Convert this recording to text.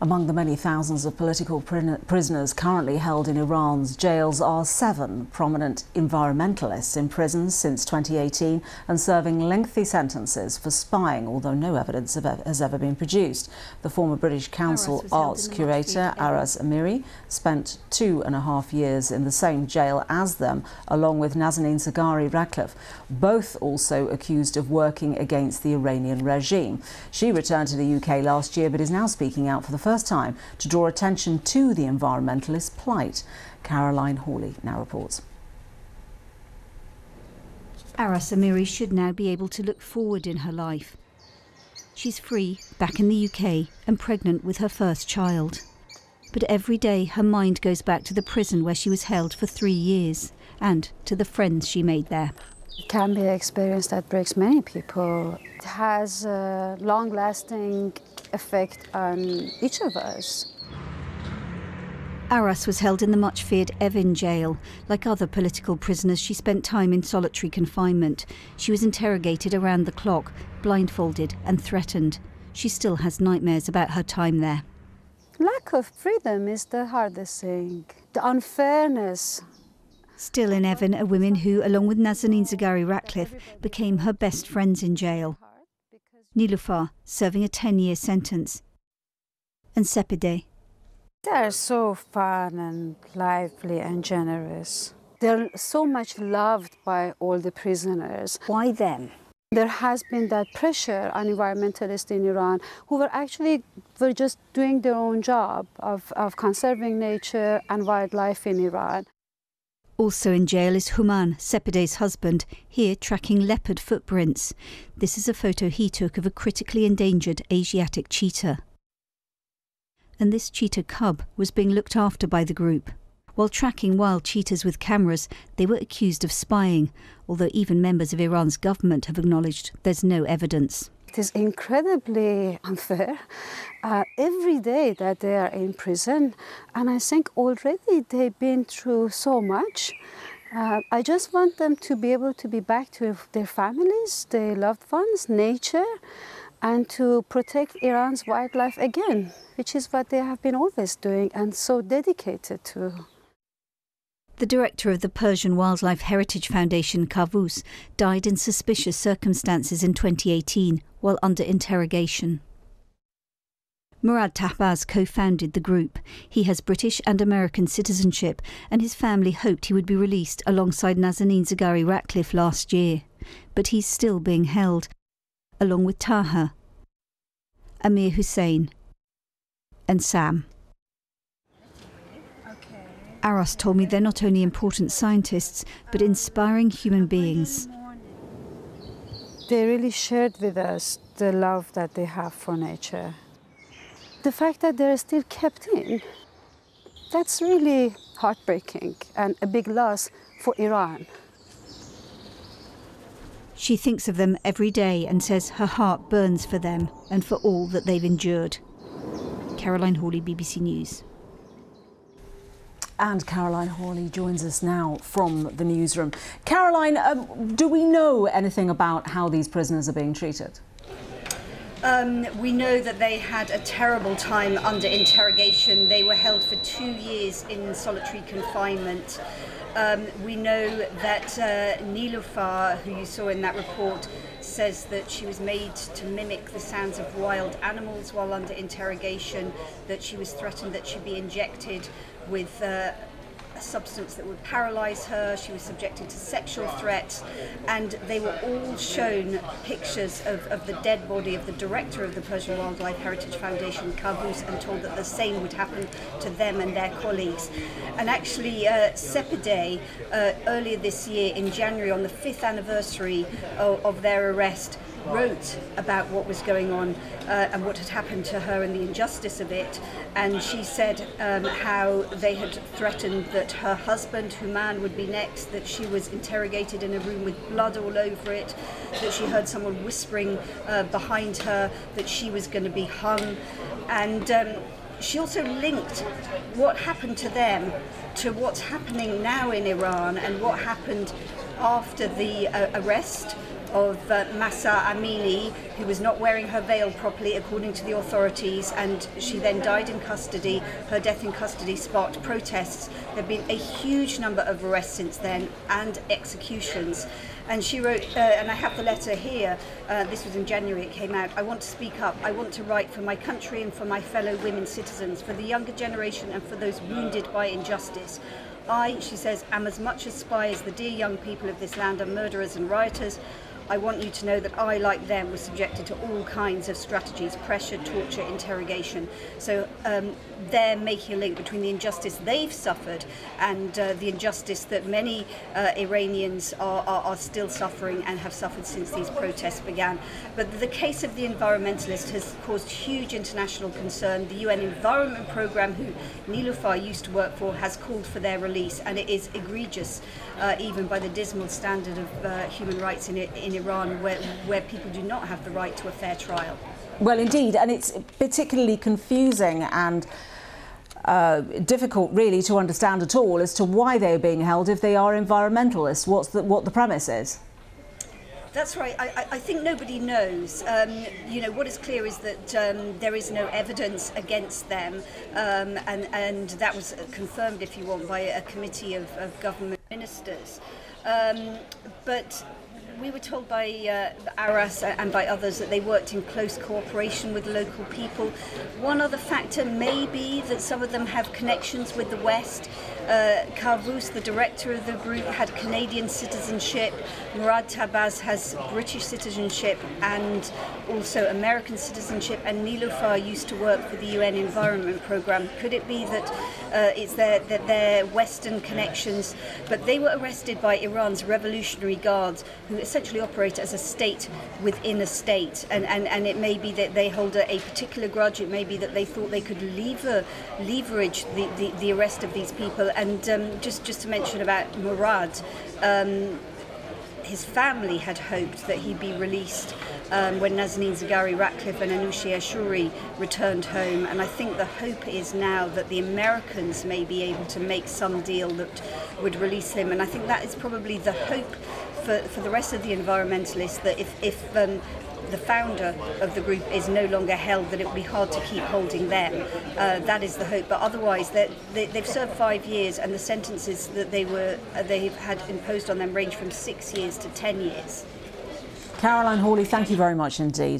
Among the many thousands of political prisoners currently held in Iran's jails are seven prominent environmentalists in prison since 2018 and serving lengthy sentences for spying, although no evidence has ever been produced. The former British Council arts curator Aras Amiri spent two and a half years in the same jail as them, along with Nazanin Zaghari Ratcliffe, both also accused of working against the Iranian regime. She returned to the UK last year but is now speaking out for the first time to draw attention to the environmentalist plight. Caroline Hawley now reports. Aras Amiri should now be able to look forward in her life. She's free, back in the UK, and pregnant with her first child. But every day her mind goes back to the prison where she was held for three years and to the friends she made there. It can be an experience that breaks many people. It has a long lasting effect on each of us. Aras was held in the much feared Evin jail. Like other political prisoners, she spent time in solitary confinement. She was interrogated around the clock, blindfolded, and threatened. She still has nightmares about her time there. Lack of freedom is the hardest thing. The unfairness. Still in Evin a woman who, along with Nazanin Zaghari Ratcliffe, became her best friends in jail. Nilufar, serving a 10 year sentence, and Sepide. They're so fun and lively and generous. They're so much loved by all the prisoners. Why them? There has been that pressure on environmentalists in Iran who were actually were just doing their own job of, of conserving nature and wildlife in Iran. Also in jail is Houman, Sepide's husband, here tracking leopard footprints. This is a photo he took of a critically endangered Asiatic cheetah. And this cheetah cub was being looked after by the group. While tracking wild cheetahs with cameras, they were accused of spying, although even members of Iran's government have acknowledged there's no evidence. It is incredibly unfair uh, every day that they are in prison. And I think already they've been through so much. Uh, I just want them to be able to be back to their families, their loved ones, nature, and to protect Iran's wildlife again, which is what they have been always doing and so dedicated to. The director of the Persian Wildlife Heritage Foundation, Kavus, died in suspicious circumstances in 2018 while under interrogation. Murad Tahbaz co founded the group. He has British and American citizenship, and his family hoped he would be released alongside Nazanin Zaghari Ratcliffe last year. But he's still being held, along with Taha, Amir Hussein, and Sam. Aras told me they're not only important scientists, but inspiring human beings. They really shared with us the love that they have for nature. The fact that they're still kept in, that's really heartbreaking and a big loss for Iran. She thinks of them every day and says her heart burns for them and for all that they've endured. Caroline Hawley, BBC News. And Caroline Hawley joins us now from the newsroom. Caroline, um, do we know anything about how these prisoners are being treated? Um, we know that they had a terrible time under interrogation. They were held for two years in solitary confinement. Um, we know that uh, Nilufar, who you saw in that report, says that she was made to mimic the sounds of wild animals while under interrogation, that she was threatened that she'd be injected with uh, a substance that would paralyze her. She was subjected to sexual threats, and they were all shown pictures of, of the dead body of the director of the Persian Wildlife Heritage Foundation, Kavus, and told that the same would happen to them and their colleagues. And actually, uh, Sepide, uh, earlier this year in January, on the fifth anniversary of, of their arrest, wrote about what was going on uh, and what had happened to her and the injustice of it. And she said um, how they had threatened that her husband, Houman, would be next, that she was interrogated in a room with blood all over it, that she heard someone whispering uh, behind her that she was going to be hung. And um, she also linked what happened to them to what's happening now in Iran and what happened after the uh, arrest of uh, Mahsa Amini, who was not wearing her veil properly according to the authorities, and she then died in custody. Her death in custody sparked protests. There have been a huge number of arrests since then and executions. And she wrote, uh, and I have the letter here, uh, this was in January, it came out. I want to speak up. I want to write for my country and for my fellow women citizens, for the younger generation and for those wounded by injustice. I, she says, am as much a spy as the dear young people of this land are murderers and rioters. I want you to know that I, like them, was subjected to all kinds of strategies pressure, torture, interrogation. So um, they're making a link between the injustice they've suffered and uh, the injustice that many uh, Iranians are, are, are still suffering and have suffered since these protests began. But the case of the environmentalist has caused huge international concern. The UN Environment Programme, who Niloufar used to work for, has called for their release, and it is egregious, uh, even by the dismal standard of uh, human rights in, in Iran, where, where people do not have the right to a fair trial. Well, indeed, and it's particularly confusing and uh, difficult, really, to understand at all as to why they're being held if they are environmentalists. What's the, what the premise is? That's right. I, I think nobody knows. Um, you know, what is clear is that um, there is no evidence against them, um, and, and that was confirmed, if you want, by a committee of, of government ministers. Um, but we were told by uh, Aras and by others that they worked in close cooperation with local people. One other factor may be that some of them have connections with the West. Uh, Kavus, the director of the group, had Canadian citizenship. Murad Tahbaz has British citizenship and also American citizenship. And Nilufar used to work for the UN Environment Programme. Could it be that uh, it's their, their, their Western connections? But they were arrested by Iran's Revolutionary Guards, who essentially operate as a state within a state. And, and, and it may be that they hold a, a particular grudge. It may be that they thought they could lever, leverage the, the, the arrest of these people and um, just, just to mention about Murad, um, his family had hoped that he'd be released um, when Nazanin Zaghari Ratcliffe and Anousheh Ashouri returned home. And I think the hope is now that the Americans may be able to make some deal that would release him. And I think that is probably the hope for, for the rest of the environmentalists that if, if um, the founder of the group is no longer held, that it will be hard to keep holding them. Uh, that is the hope. But otherwise, they, they've served five years, and the sentences that they were uh, they've had imposed on them range from six years to ten years. Caroline Hawley, thank you very much indeed.